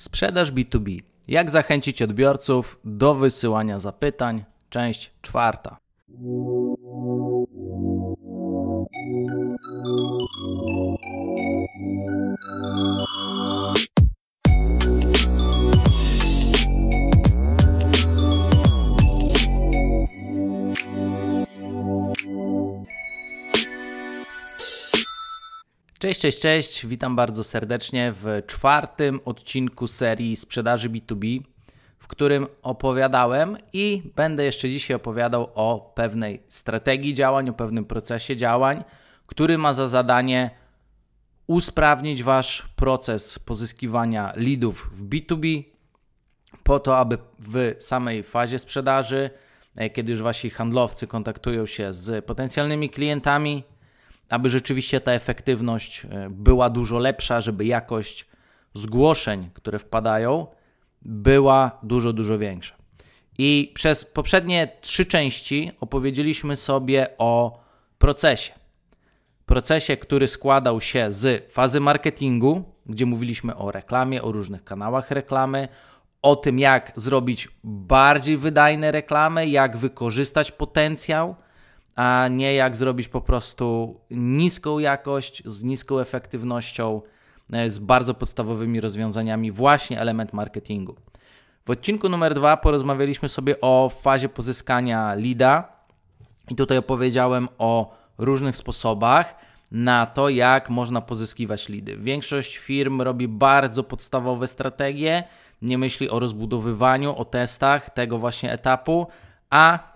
Sprzedaż B2B. Jak zachęcić odbiorców do wysyłania zapytań? Część czwarta. Cześć, cześć, cześć. Witam bardzo serdecznie w czwartym odcinku serii Sprzedaży B2B, w którym opowiadałem i będę jeszcze dzisiaj opowiadał o pewnej strategii działań, o pewnym procesie działań, który ma za zadanie usprawnić Wasz proces pozyskiwania leadów w B2B, po to, aby w samej fazie sprzedaży, e, kiedy już Wasi handlowcy kontaktują się z potencjalnymi klientami, aby rzeczywiście ta efektywność e, była dużo lepsza, żeby jakość zgłoszeń, które wpadają, była dużo, dużo większa. I przez poprzednie trzy części opowiedzieliśmy sobie o procesie. Procesie, który składał się z fazy marketingu, gdzie mówiliśmy o reklamie, o różnych kanałach reklamy, o tym, jak zrobić bardziej wydajne reklamy, jak wykorzystać potencjał a nie jak zrobić po prostu niską jakość z niską efektywnością, e, z bardzo podstawowymi rozwiązaniami, właśnie element marketingu. W odcinku numer dwa porozmawialiśmy sobie o fazie pozyskania leada i tutaj opowiedziałem o różnych sposobach na to, jak można pozyskiwać leady. Większość firm robi bardzo podstawowe strategie, nie myśli o rozbudowywaniu, o testach tego właśnie etapu, a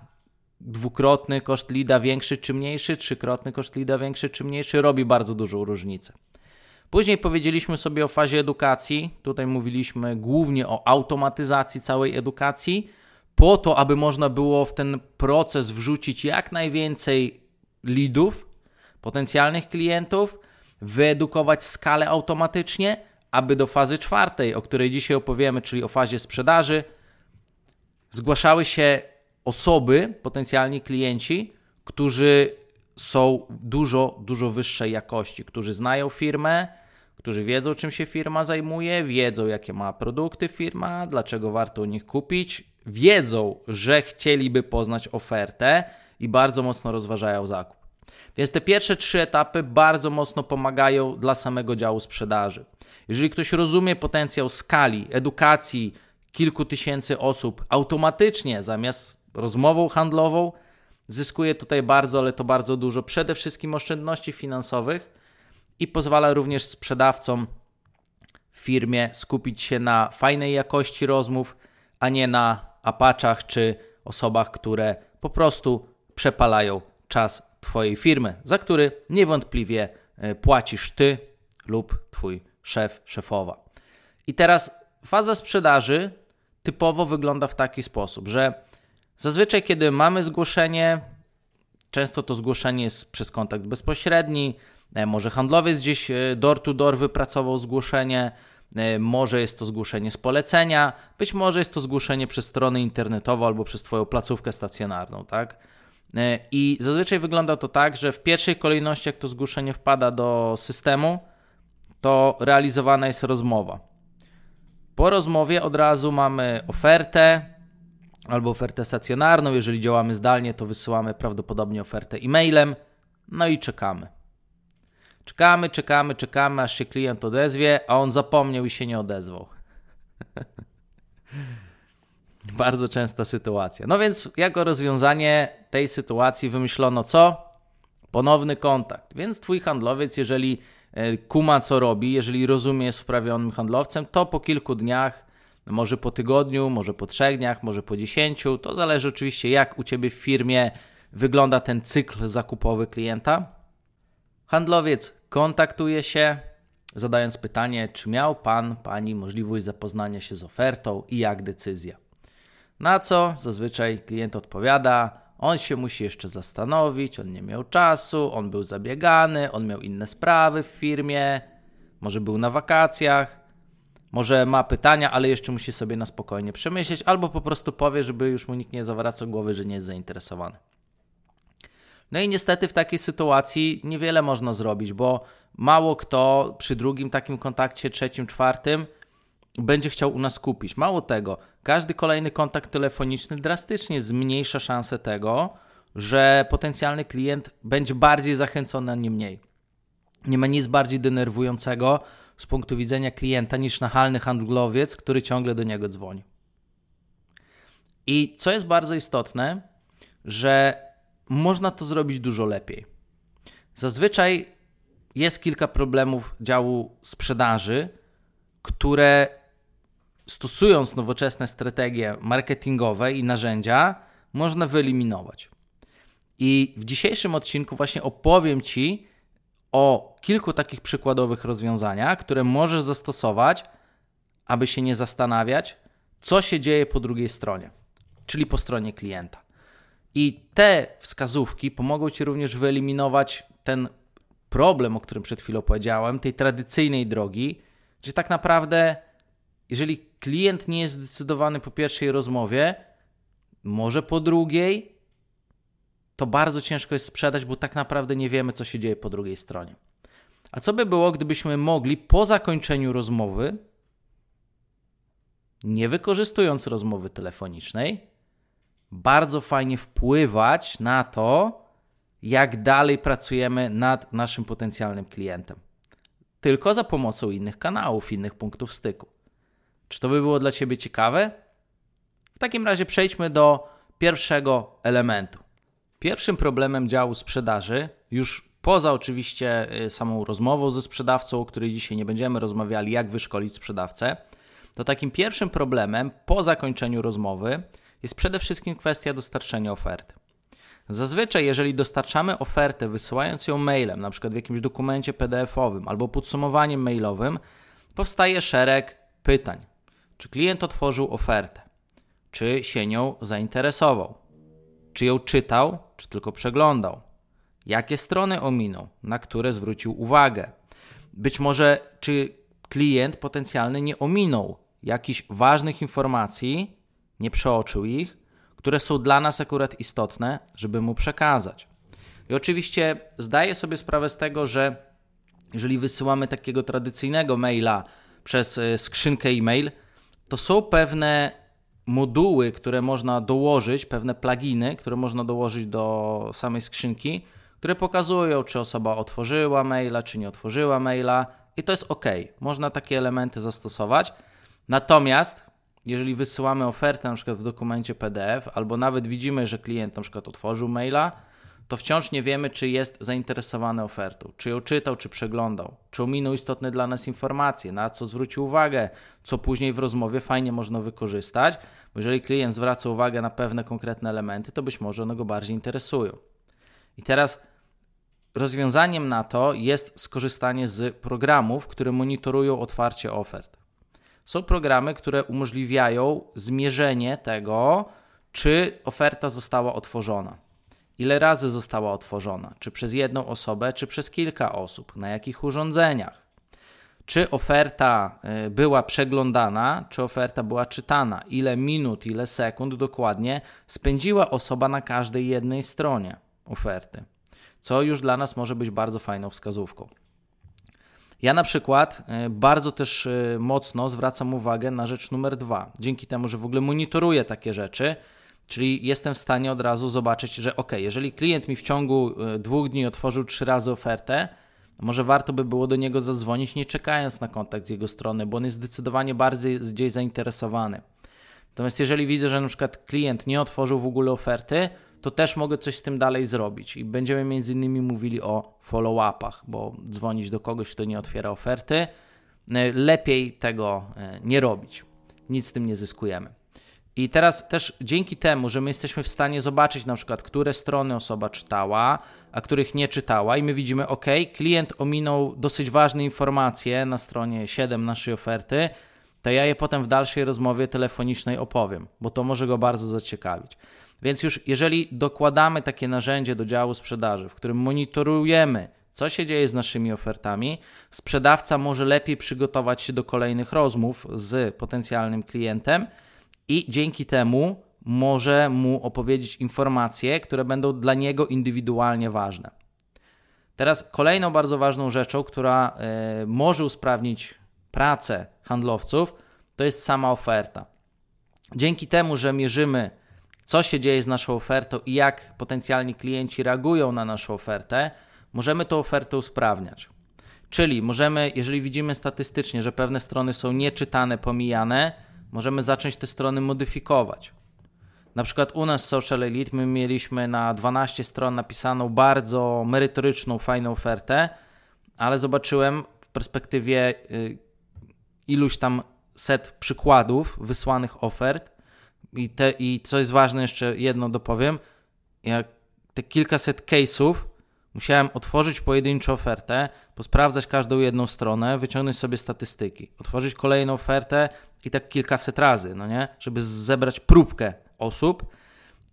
dwukrotny koszt lida większy czy mniejszy, trzykrotny koszt lida większy czy mniejszy, robi bardzo dużą różnicę. Później powiedzieliśmy sobie o fazie edukacji. Tutaj mówiliśmy głównie o automatyzacji całej edukacji, po to, aby można było w ten proces wrzucić jak najwięcej lidów, potencjalnych klientów, wyedukować skalę automatycznie, aby do fazy czwartej, o której dzisiaj opowiemy, czyli o fazie sprzedaży, zgłaszały się osoby, potencjalni klienci, którzy są dużo, dużo wyższej jakości, którzy znają firmę, którzy wiedzą, czym się firma zajmuje, wiedzą, jakie ma produkty firma, dlaczego warto u nich kupić, wiedzą, że chcieliby poznać ofertę i bardzo mocno rozważają zakup. Więc te pierwsze trzy etapy bardzo mocno pomagają dla samego działu sprzedaży. Jeżeli ktoś rozumie potencjał skali, edukacji kilku tysięcy osób automatycznie zamiast rozmową handlową. Zyskuje tutaj bardzo, ale to bardzo dużo, przede wszystkim oszczędności finansowych i pozwala również sprzedawcom w firmie skupić się na fajnej jakości rozmów, a nie na apaczach czy osobach, które po prostu przepalają czas Twojej firmy, za który niewątpliwie e, płacisz Ty lub Twój szef, szefowa. I teraz faza sprzedaży typowo wygląda w taki sposób, że Zazwyczaj, kiedy mamy zgłoszenie, często to zgłoszenie jest przez kontakt bezpośredni, e, może handlowiec gdzieś e, door to door wypracował zgłoszenie, e, może jest to zgłoszenie z polecenia, być może jest to zgłoszenie przez stronę internetową albo przez Twoją placówkę stacjonarną, tak? I zazwyczaj wygląda to tak, że w pierwszej kolejności, jak to zgłoszenie wpada do systemu, to realizowana jest rozmowa. Po rozmowie od razu mamy ofertę, albo ofertę stacjonarną. Jeżeli działamy zdalnie, to wysyłamy prawdopodobnie ofertę e-mailem. No i czekamy. Czekamy, czekamy, czekamy, aż się klient odezwie, a on zapomniał i się nie odezwał. Bardzo częsta sytuacja. No więc, jako rozwiązanie tej sytuacji wymyślono co? Ponowny kontakt. Więc twój handlowiec, jeżeli e, kuma co robi, jeżeli rozumie jest wprawionym handlowcem, to po kilku dniach może po tygodniu, może po trzech dniach, może po dziesięciu. To zależy oczywiście, jak u Ciebie w firmie wygląda ten cykl zakupowy klienta. Handlowiec kontaktuje się, zadając pytanie, czy miał Pan, Pani możliwość zapoznania się z ofertą i jak decyzja. Na co zazwyczaj klient odpowiada, on się musi jeszcze zastanowić, on nie miał czasu, on był zabiegany, on miał inne sprawy w firmie, może był na wakacjach. Może ma pytania, ale jeszcze musi sobie na spokojnie przemyśleć, albo po prostu powie, żeby już mu nikt nie zawracał głowy, że nie jest zainteresowany. No i niestety w takiej sytuacji niewiele można zrobić, bo mało kto przy drugim takim kontakcie, trzecim, czwartym będzie chciał u nas kupić. Mało tego, każdy kolejny kontakt telefoniczny drastycznie zmniejsza szansę tego, że potencjalny klient będzie bardziej zachęcony, a nie mniej. Nie ma nic bardziej denerwującego z punktu widzenia klienta niż nachalny handlowiec, który ciągle do niego dzwoni. I co jest bardzo istotne, że można to zrobić dużo lepiej. Zazwyczaj jest kilka problemów działu sprzedaży, które stosując nowoczesne strategie marketingowe i narzędzia, można wyeliminować. I w dzisiejszym odcinku właśnie opowiem Ci o kilku takich przykładowych rozwiązaniach, które możesz zastosować, aby się nie zastanawiać, co się dzieje po drugiej stronie, czyli po stronie klienta. I te wskazówki pomogą Ci również wyeliminować ten problem, o którym przed chwilą powiedziałem, tej tradycyjnej drogi, że tak naprawdę, jeżeli klient nie jest zdecydowany po pierwszej rozmowie, może po drugiej, to bardzo ciężko jest sprzedać, bo tak naprawdę nie wiemy, co się dzieje po drugiej stronie. A co by było, gdybyśmy mogli po zakończeniu rozmowy, nie wykorzystując rozmowy telefonicznej, bardzo fajnie wpływać na to, jak dalej pracujemy nad naszym potencjalnym klientem. Tylko za pomocą innych kanałów, innych punktów styku. Czy to by było dla Ciebie ciekawe? W takim razie przejdźmy do pierwszego elementu. Pierwszym problemem działu sprzedaży, już poza oczywiście y, samą rozmową ze sprzedawcą, o której dzisiaj nie będziemy rozmawiali, jak wyszkolić sprzedawcę, to takim pierwszym problemem po zakończeniu rozmowy jest przede wszystkim kwestia dostarczenia oferty. Zazwyczaj, jeżeli dostarczamy ofertę wysyłając ją mailem, na przykład w jakimś dokumencie PDF-owym albo podsumowaniem mailowym, powstaje szereg pytań. Czy klient otworzył ofertę? Czy się nią zainteresował? Czy ją czytał, czy tylko przeglądał? Jakie strony ominął, na które zwrócił uwagę? Być może, czy klient potencjalny nie ominął jakichś ważnych informacji, nie przeoczył ich, które są dla nas akurat istotne, żeby mu przekazać. I oczywiście zdaję sobie sprawę z tego, że jeżeli wysyłamy takiego tradycyjnego maila przez e, skrzynkę e-mail, to są pewne moduły, które można dołożyć, pewne pluginy, które można dołożyć do samej skrzynki, które pokazują, czy osoba otworzyła maila, czy nie otworzyła maila, i to jest ok. Można takie elementy zastosować. Natomiast jeżeli wysyłamy ofertę na przykład w dokumencie PDF, albo nawet widzimy, że klient na przykład otworzył maila, to wciąż nie wiemy, czy jest zainteresowany ofertą, czy ją czytał, czy przeglądał, czy ominął istotne dla nas informacje, na co zwrócił uwagę, co później w rozmowie fajnie można wykorzystać, bo jeżeli klient zwraca uwagę na pewne konkretne elementy, to być może one go bardziej interesują. I teraz rozwiązaniem na to jest skorzystanie z programów, które monitorują otwarcie ofert. Są programy, które umożliwiają zmierzenie tego, czy oferta została otworzona. Ile razy została otworzona? Czy przez jedną osobę, czy przez kilka osób? Na jakich urządzeniach? Czy oferta y, była przeglądana, czy oferta była czytana? Ile minut, ile sekund dokładnie spędziła osoba na każdej jednej stronie oferty? Co już dla nas może być bardzo fajną wskazówką. Ja na przykład e, bardzo też e, mocno zwracam uwagę na rzecz numer dwa. Dzięki temu, że w ogóle monitoruję takie rzeczy, czyli jestem w stanie od razu zobaczyć, że ok, jeżeli klient mi w ciągu e, dwóch dni otworzył trzy razy ofertę, może warto by było do niego zadzwonić, nie czekając na kontakt z jego strony, bo on jest zdecydowanie bardziej gdzieś zainteresowany. Natomiast jeżeli widzę, że na przykład klient nie otworzył w ogóle oferty, to też mogę coś z tym dalej zrobić. I będziemy między innymi mówili o follow-upach, bo dzwonić do kogoś, kto nie otwiera oferty, e, lepiej tego e, nie robić. Nic z tym nie zyskujemy. I teraz też dzięki temu, że my jesteśmy w stanie zobaczyć na przykład, które strony osoba czytała, a których nie czytała, i my widzimy, OK, klient ominął dosyć ważne informacje na stronie 7 naszej oferty, to ja je potem w dalszej rozmowie telefonicznej opowiem, bo to może go bardzo zaciekawić. Więc już jeżeli dokładamy takie narzędzie do działu sprzedaży, w którym monitorujemy, co się dzieje z naszymi ofertami, sprzedawca może lepiej przygotować się do kolejnych rozmów z potencjalnym klientem i dzięki temu może mu opowiedzieć informacje, które będą dla niego indywidualnie ważne. Teraz kolejną bardzo ważną rzeczą, która y, może usprawnić pracę handlowców, to jest sama oferta. Dzięki temu, że mierzymy, co się dzieje z naszą ofertą i jak potencjalni klienci reagują na naszą ofertę, możemy tę ofertę usprawniać. Czyli możemy, jeżeli widzimy statystycznie, że pewne strony są nieczytane, pomijane, możemy zacząć te strony modyfikować. Na przykład u nas w Social Elite my mieliśmy na 12 stron napisaną bardzo merytoryczną, fajną ofertę, ale zobaczyłem w perspektywie y, iluś tam set przykładów wysłanych ofert i, te, i co jest ważne, jeszcze jedno dopowiem, jak te kilkaset case'ów musiałem otworzyć pojedynczą ofertę, posprawdzać każdą jedną stronę, wyciągnąć sobie statystyki, otworzyć kolejną ofertę i tak kilkaset razy, no nie? Żeby zebrać próbkę osób.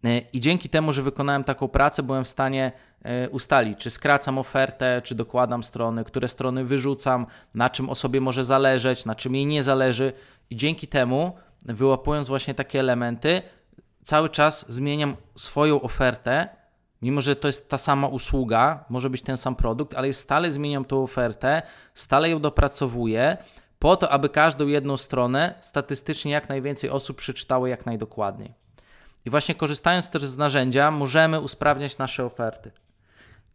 E, I dzięki temu, że wykonałem taką pracę, byłem w stanie e, ustalić, czy skracam ofertę, czy dokładam strony, które strony wyrzucam, na czym osobie może zależeć, na czym jej nie zależy. I dzięki temu, wyłapując właśnie takie elementy, cały czas zmieniam swoją ofertę, mimo że to jest ta sama usługa, może być ten sam produkt, ale stale zmieniam tą ofertę, stale ją dopracowuję, po to, aby każdą jedną stronę statystycznie jak najwięcej osób przeczytało jak najdokładniej. I właśnie korzystając też z narzędzia, możemy usprawniać nasze oferty.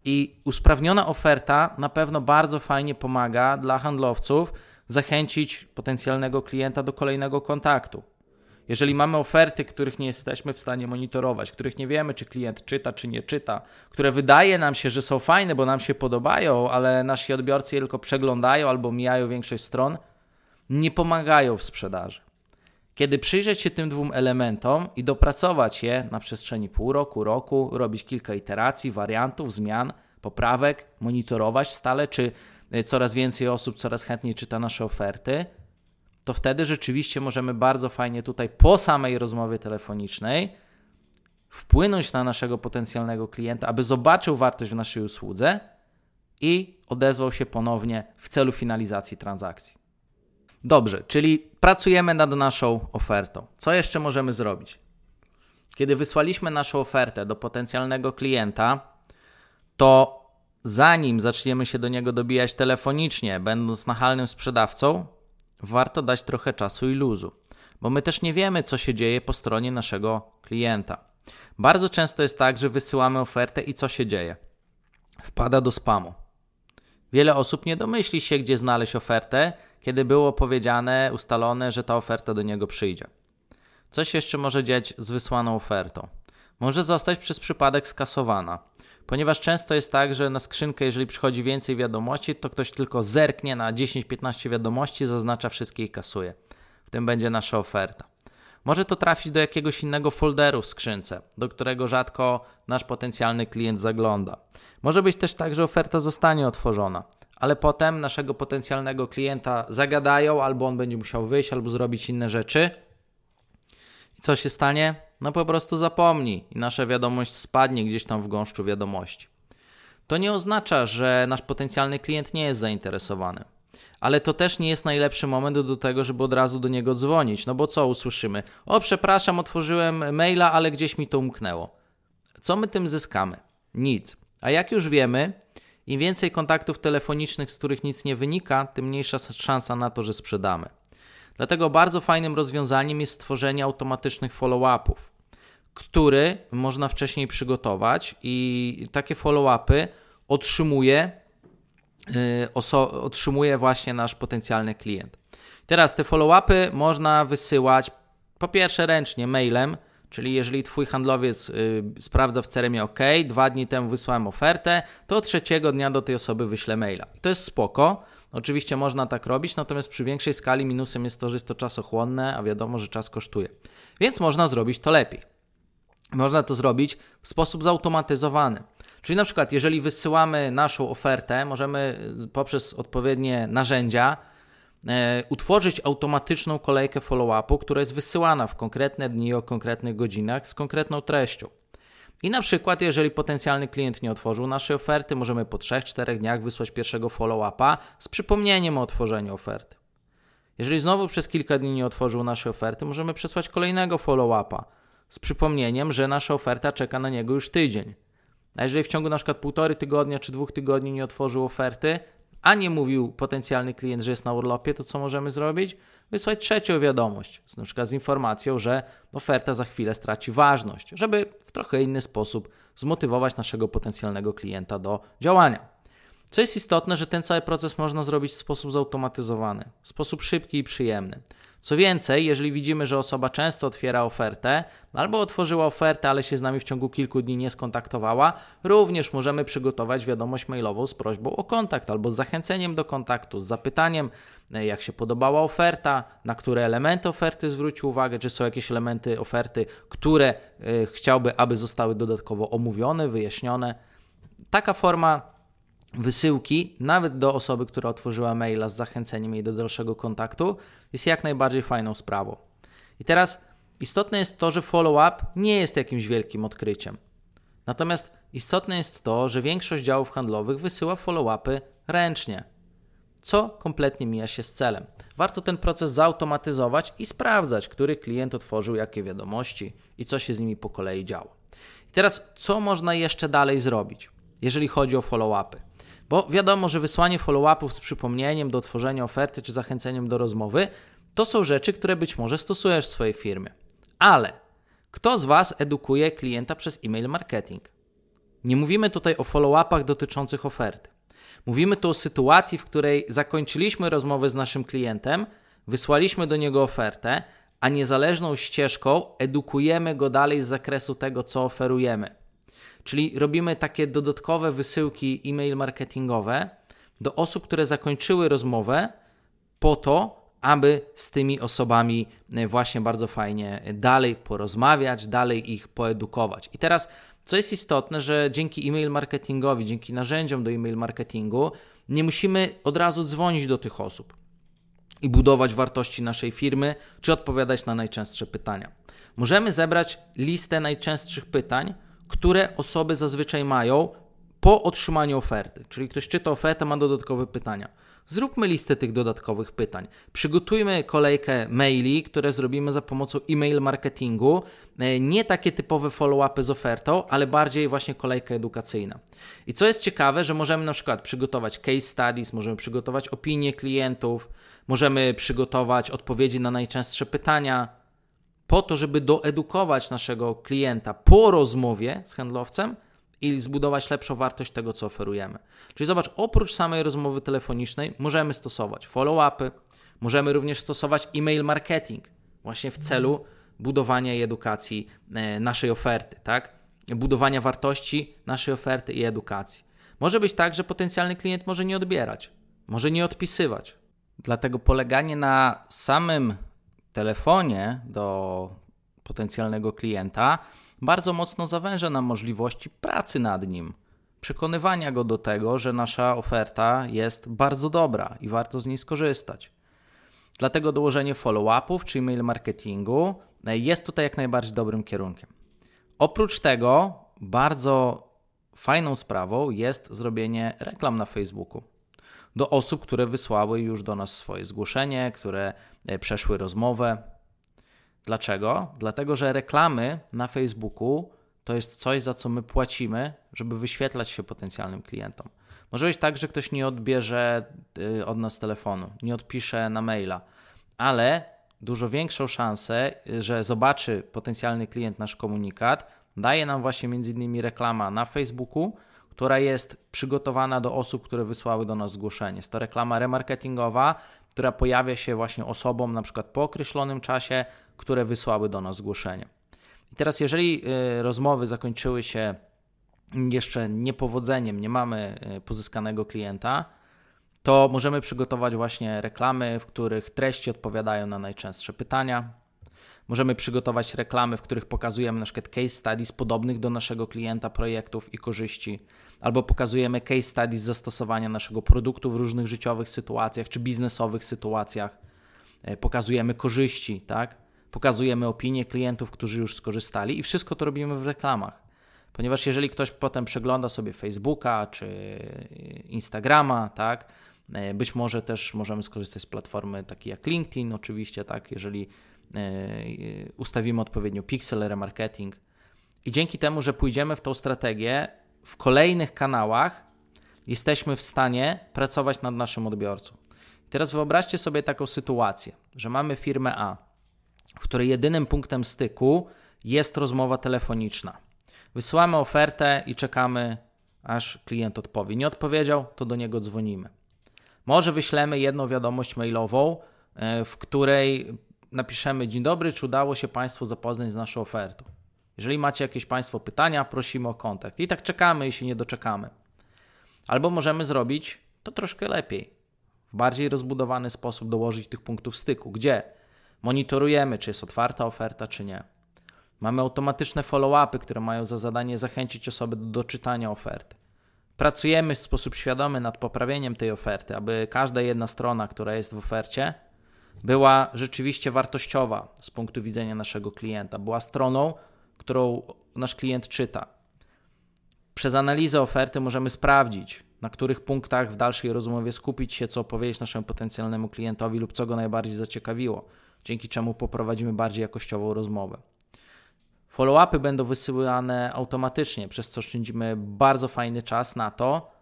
I usprawniona oferta na pewno bardzo fajnie pomaga dla handlowców zachęcić potencjalnego klienta do kolejnego kontaktu. Jeżeli mamy oferty, których nie jesteśmy w stanie monitorować, których nie wiemy, czy klient czyta, czy nie czyta, które wydaje nam się, że są fajne, bo nam się podobają, ale nasi odbiorcy je tylko przeglądają albo mijają większość stron, nie pomagają w sprzedaży. Kiedy przyjrzeć się tym dwóm elementom i dopracować je na przestrzeni pół roku, roku, robić kilka iteracji, wariantów, zmian, poprawek, monitorować stale, czy y, coraz więcej osób coraz chętniej czyta nasze oferty, to wtedy rzeczywiście możemy bardzo fajnie tutaj po samej rozmowie telefonicznej wpłynąć na naszego potencjalnego klienta, aby zobaczył wartość w naszej usłudze i odezwał się ponownie w celu finalizacji transakcji. Dobrze, czyli pracujemy nad naszą ofertą. Co jeszcze możemy zrobić? Kiedy wysłaliśmy naszą ofertę do potencjalnego klienta, to zanim zaczniemy się do niego dobijać telefonicznie, będąc nachalnym sprzedawcą, warto dać trochę czasu i luzu, bo my też nie wiemy, co się dzieje po stronie naszego klienta. Bardzo często jest tak, że wysyłamy ofertę i co się dzieje? Wpada do spamu. Wiele osób nie domyśli się, gdzie znaleźć ofertę, kiedy było powiedziane, ustalone, że ta oferta do niego przyjdzie. Coś jeszcze może dziać z wysłaną ofertą. Może zostać przez przypadek skasowana, ponieważ często jest tak, że na skrzynkę, jeżeli przychodzi więcej wiadomości, to ktoś tylko zerknie na 10-15 wiadomości, zaznacza wszystkie i kasuje. W tym będzie nasza oferta. Może to trafić do jakiegoś innego folderu w skrzynce, do którego rzadko nasz potencjalny klient zagląda. Może być też tak, że oferta zostanie otworzona, ale potem naszego potencjalnego klienta zagadają, albo on będzie musiał wyjść, albo zrobić inne rzeczy. I co się stanie? No po prostu zapomni i nasza wiadomość spadnie gdzieś tam w gąszczu wiadomości. To nie oznacza, że nasz potencjalny klient nie jest zainteresowany. Ale to też nie jest najlepszy moment do tego, żeby od razu do niego dzwonić. No bo co usłyszymy? O, przepraszam, otworzyłem maila, ale gdzieś mi to umknęło. Co my tym zyskamy? Nic. A jak już wiemy, im więcej kontaktów telefonicznych, z których nic nie wynika, tym mniejsza szansa na to, że sprzedamy. Dlatego bardzo fajnym rozwiązaniem jest stworzenie automatycznych follow-upów, który można wcześniej przygotować i takie follow-upy otrzymuje, yy, otrzymuje właśnie nasz potencjalny klient. Teraz te follow-upy można wysyłać po pierwsze ręcznie mailem, Czyli jeżeli Twój handlowiec y, sprawdza w CRM OK, dwa dni temu wysłałem ofertę, to trzeciego dnia do tej osoby wyślę maila. I to jest spoko. Oczywiście można tak robić, natomiast przy większej skali minusem jest to, że jest to czasochłonne, a wiadomo, że czas kosztuje. Więc można zrobić to lepiej. Można to zrobić w sposób zautomatyzowany. Czyli na przykład, jeżeli wysyłamy naszą ofertę, możemy y, poprzez odpowiednie narzędzia utworzyć automatyczną kolejkę follow-upu, która jest wysyłana w konkretne dni o konkretnych godzinach z konkretną treścią. I na przykład, jeżeli potencjalny klient nie otworzył naszej oferty, możemy po 3-4 dniach wysłać pierwszego follow-upa z przypomnieniem o otworzeniu oferty. Jeżeli znowu przez kilka dni nie otworzył naszej oferty, możemy przesłać kolejnego follow-upa z przypomnieniem, że nasza oferta czeka na niego już tydzień. A jeżeli w ciągu na przykład półtory tygodnia czy dwóch tygodni nie otworzył oferty, a nie mówił potencjalny klient, że jest na urlopie, to co możemy zrobić? wysłać trzecią wiadomość, na przykład z informacją, że oferta za chwilę straci ważność, żeby w trochę inny sposób zmotywować naszego potencjalnego klienta do działania. Co jest istotne, że ten cały proces można zrobić w sposób zautomatyzowany, w sposób szybki i przyjemny. Co więcej, jeżeli widzimy, że osoba często otwiera ofertę, albo otworzyła ofertę, ale się z nami w ciągu kilku dni nie skontaktowała, również możemy przygotować wiadomość mailową z prośbą o kontakt albo z zachęceniem do kontaktu, z zapytaniem, e, jak się podobała oferta, na które elementy oferty zwrócił uwagę, czy są jakieś elementy oferty, które e, chciałby, aby zostały dodatkowo omówione, wyjaśnione. Taka forma wysyłki, nawet do osoby, która otworzyła maila z zachęceniem jej do dalszego kontaktu, jest jak najbardziej fajną sprawą. I teraz istotne jest to, że follow-up nie jest jakimś wielkim odkryciem. Natomiast istotne jest to, że większość działów handlowych wysyła follow-upy ręcznie, co kompletnie mija się z celem. Warto ten proces zautomatyzować i sprawdzać, który klient otworzył jakie wiadomości i co się z nimi po kolei działo. I teraz, co można jeszcze dalej zrobić, jeżeli chodzi o follow-upy? Bo wiadomo, że wysłanie follow-upów z przypomnieniem do otworzenia oferty czy zachęceniem do rozmowy to są rzeczy, które być może stosujesz w swojej firmie. Ale kto z Was edukuje klienta przez e-mail marketing? Nie mówimy tutaj o follow-upach dotyczących oferty. Mówimy tu o sytuacji, w której zakończyliśmy rozmowę z naszym klientem, wysłaliśmy do niego ofertę, a niezależną ścieżką edukujemy go dalej z zakresu tego, co oferujemy. Czyli robimy takie dodatkowe wysyłki e-mail marketingowe do osób, które zakończyły rozmowę, po to, aby z tymi osobami e, właśnie bardzo fajnie dalej porozmawiać, dalej ich poedukować. I teraz, co jest istotne, że dzięki e-mail marketingowi, dzięki narzędziom do e-mail marketingu, nie musimy od razu dzwonić do tych osób i budować wartości naszej firmy, czy odpowiadać na najczęstsze pytania. Możemy zebrać listę najczęstszych pytań, które osoby zazwyczaj mają po otrzymaniu oferty. Czyli ktoś czyta ofertę, ma dodatkowe pytania. Zróbmy listę tych dodatkowych pytań. Przygotujmy kolejkę maili, które zrobimy za pomocą e-mail marketingu. E, nie takie typowe follow-upy z ofertą, ale bardziej właśnie kolejka edukacyjna. I co jest ciekawe, że możemy na przykład przygotować case studies, możemy przygotować opinie klientów, możemy przygotować odpowiedzi na najczęstsze pytania, po to, żeby doedukować naszego klienta po rozmowie z handlowcem i zbudować lepszą wartość tego, co oferujemy. Czyli zobacz, oprócz samej rozmowy telefonicznej możemy stosować follow-upy, możemy również stosować e-mail marketing, właśnie w celu budowania i edukacji e, naszej oferty, tak? Budowania wartości naszej oferty i edukacji. Może być tak, że potencjalny klient może nie odbierać, może nie odpisywać. Dlatego poleganie na samym telefonie do potencjalnego klienta bardzo mocno zawęża nam możliwości pracy nad nim, przekonywania go do tego, że nasza oferta jest bardzo dobra i warto z niej skorzystać. Dlatego dołożenie follow-upów czy e-mail marketingu jest tutaj jak najbardziej dobrym kierunkiem. Oprócz tego, bardzo fajną sprawą jest zrobienie reklam na Facebooku do osób, które wysłały już do nas swoje zgłoszenie, które e, przeszły rozmowę. Dlaczego? Dlatego, że reklamy na Facebooku to jest coś, za co my płacimy, żeby wyświetlać się potencjalnym klientom. Może być tak, że ktoś nie odbierze e, od nas telefonu, nie odpisze na maila, ale dużo większą szansę, że zobaczy potencjalny klient nasz komunikat, daje nam właśnie między innymi reklama na Facebooku, która jest przygotowana do osób, które wysłały do nas zgłoszenie. Jest to reklama remarketingowa, która pojawia się właśnie osobom na przykład po określonym czasie, które wysłały do nas zgłoszenie. I teraz, jeżeli y, rozmowy zakończyły się jeszcze niepowodzeniem, nie mamy y, pozyskanego klienta, to możemy przygotować właśnie reklamy, w których treści odpowiadają na najczęstsze pytania, Możemy przygotować reklamy, w których pokazujemy na przykład case studies podobnych do naszego klienta projektów i korzyści, albo pokazujemy case studies zastosowania naszego produktu w różnych życiowych sytuacjach czy biznesowych sytuacjach. E, pokazujemy korzyści, tak? Pokazujemy opinie klientów, którzy już skorzystali i wszystko to robimy w reklamach. Ponieważ jeżeli ktoś potem przegląda sobie Facebooka czy Instagrama, tak? E, być może też możemy skorzystać z platformy takiej jak LinkedIn, oczywiście, tak? Jeżeli E, ustawimy odpowiednio pixel, remarketing i dzięki temu, że pójdziemy w tą strategię, w kolejnych kanałach jesteśmy w stanie pracować nad naszym odbiorcą. teraz wyobraźcie sobie taką sytuację, że mamy firmę A, w której jedynym punktem styku jest rozmowa telefoniczna. Wysyłamy ofertę i czekamy, aż klient odpowie. Nie odpowiedział, to do niego dzwonimy. Może wyślemy jedną wiadomość mailową, e, w której napiszemy: Dzień dobry, czy udało się Państwu zapoznać z naszą ofertą? Jeżeli macie jakieś Państwo pytania, prosimy o kontakt. I tak czekamy i się nie doczekamy. Albo możemy zrobić to troszkę lepiej. W bardziej rozbudowany sposób dołożyć tych punktów styku, gdzie monitorujemy, czy jest otwarta oferta, czy nie. Mamy automatyczne follow-upy, które mają za zadanie zachęcić osoby do doczytania oferty. Pracujemy w sposób świadomy nad poprawieniem tej oferty, aby każda jedna strona, która jest w ofercie, była rzeczywiście wartościowa z punktu widzenia naszego klienta, była stroną, którą nasz klient czyta. Przez analizę oferty możemy sprawdzić, na których punktach w dalszej rozmowie skupić się, co opowiedzieć naszemu potencjalnemu klientowi lub co go najbardziej zaciekawiło, dzięki czemu poprowadzimy bardziej jakościową rozmowę. Follow-upy będą wysyłane automatycznie, przez co oszczędzimy bardzo fajny czas na to,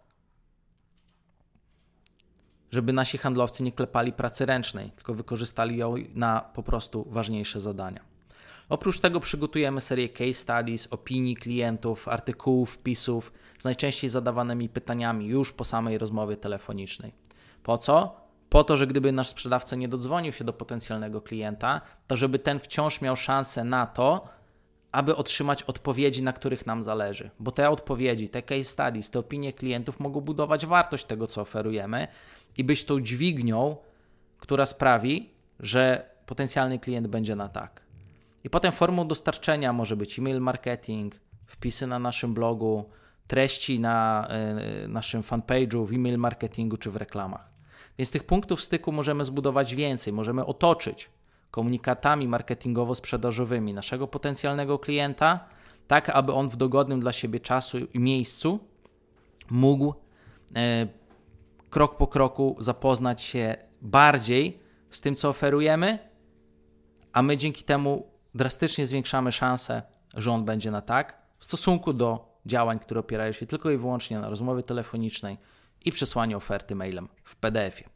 żeby nasi handlowcy nie klepali pracy ręcznej, tylko wykorzystali ją na po prostu ważniejsze zadania. Oprócz tego przygotujemy serię case studies, opinii klientów, artykułów, wpisów z najczęściej zadawanymi pytaniami już po samej rozmowie telefonicznej. Po co? Po to, że gdyby nasz sprzedawca nie dodzwonił się do potencjalnego klienta, to żeby ten wciąż miał szansę na to, aby otrzymać odpowiedzi, na których nam zależy. Bo te odpowiedzi, te case studies, te opinie klientów mogą budować wartość tego, co oferujemy i być tą dźwignią, która sprawi, że potencjalny klient będzie na tak. I potem formą dostarczenia może być e-mail marketing, wpisy na naszym blogu, treści na y, naszym fanpage'u, w e-mail marketingu czy w reklamach. Więc tych punktów styku możemy zbudować więcej, możemy otoczyć komunikatami marketingowo-sprzedażowymi naszego potencjalnego klienta, tak aby on w dogodnym dla siebie czasu i miejscu mógł e, krok po kroku zapoznać się bardziej z tym, co oferujemy, a my dzięki temu drastycznie zwiększamy szanse, że on będzie na tak w stosunku do działań, które opierają się tylko i wyłącznie na rozmowie telefonicznej i przesłaniu oferty mailem w PDF-ie.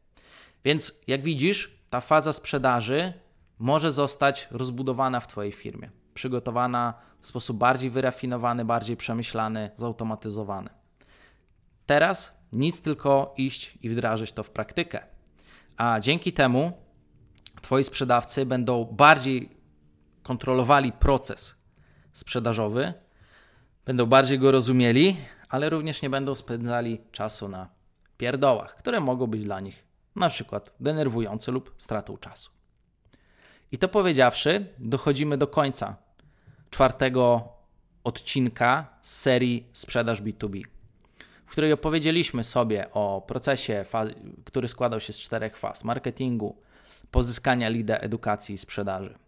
Więc jak widzisz, ta faza sprzedaży może zostać rozbudowana w Twojej firmie, przygotowana w sposób bardziej wyrafinowany, bardziej przemyślany, zautomatyzowany. Teraz nic tylko iść i wdrażać to w praktykę. A dzięki temu Twoi sprzedawcy będą bardziej kontrolowali proces sprzedażowy, będą bardziej go rozumieli, ale również nie będą spędzali czasu na pierdołach, które mogą być dla nich na przykład denerwujące lub stratą czasu. I to powiedziawszy, dochodzimy do końca czwartego odcinka z serii Sprzedaż B2B, w której opowiedzieliśmy sobie o procesie, który składał się z czterech faz: marketingu, pozyskania lida, edukacji i sprzedaży.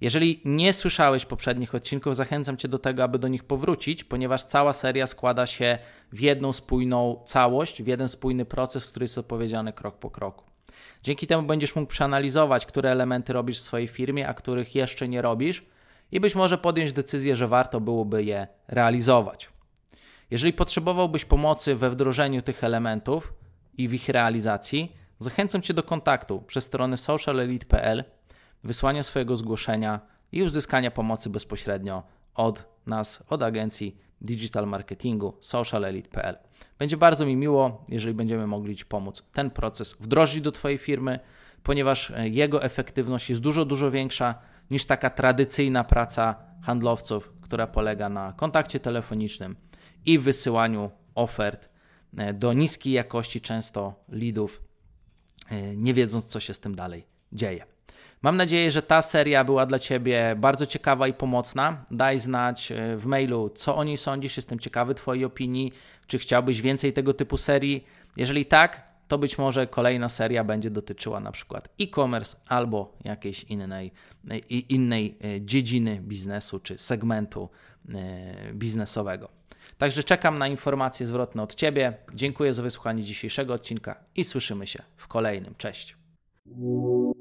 Jeżeli nie słyszałeś poprzednich odcinków, zachęcam Cię do tego, aby do nich powrócić, ponieważ cała seria składa się w jedną spójną całość, w jeden spójny proces, który jest opowiedziany krok po kroku. Dzięki temu będziesz mógł przeanalizować, które elementy robisz w swojej firmie, a których jeszcze nie robisz, i być może podjąć decyzję, że warto byłoby je realizować. Jeżeli potrzebowałbyś pomocy we wdrożeniu tych elementów i w ich realizacji, zachęcam Cię do kontaktu przez stronę socialelite.pl, wysłania swojego zgłoszenia i uzyskania pomocy bezpośrednio od nas, od agencji digital marketingu socialelite.pl. Będzie bardzo mi miło, jeżeli będziemy mogli Ci pomóc ten proces wdrożyć do Twojej firmy, ponieważ e, jego efektywność jest dużo, dużo większa niż taka tradycyjna praca handlowców, która polega na kontakcie telefonicznym i wysyłaniu ofert e, do niskiej jakości, często leadów, e, nie wiedząc, co się z tym dalej dzieje. Mam nadzieję, że ta seria była dla Ciebie bardzo ciekawa i pomocna. Daj znać e, w mailu, co o niej sądzisz. Jestem ciekawy Twojej opinii. Czy chciałbyś więcej tego typu serii? Jeżeli tak, to być może kolejna seria będzie dotyczyła na przykład e-commerce albo jakiejś innej, e, innej e, dziedziny biznesu czy segmentu biznesowego. Także czekam na informacje zwrotne od Ciebie. Dziękuję za wysłuchanie dzisiejszego odcinka i słyszymy się w kolejnym. Cześć. Thank you.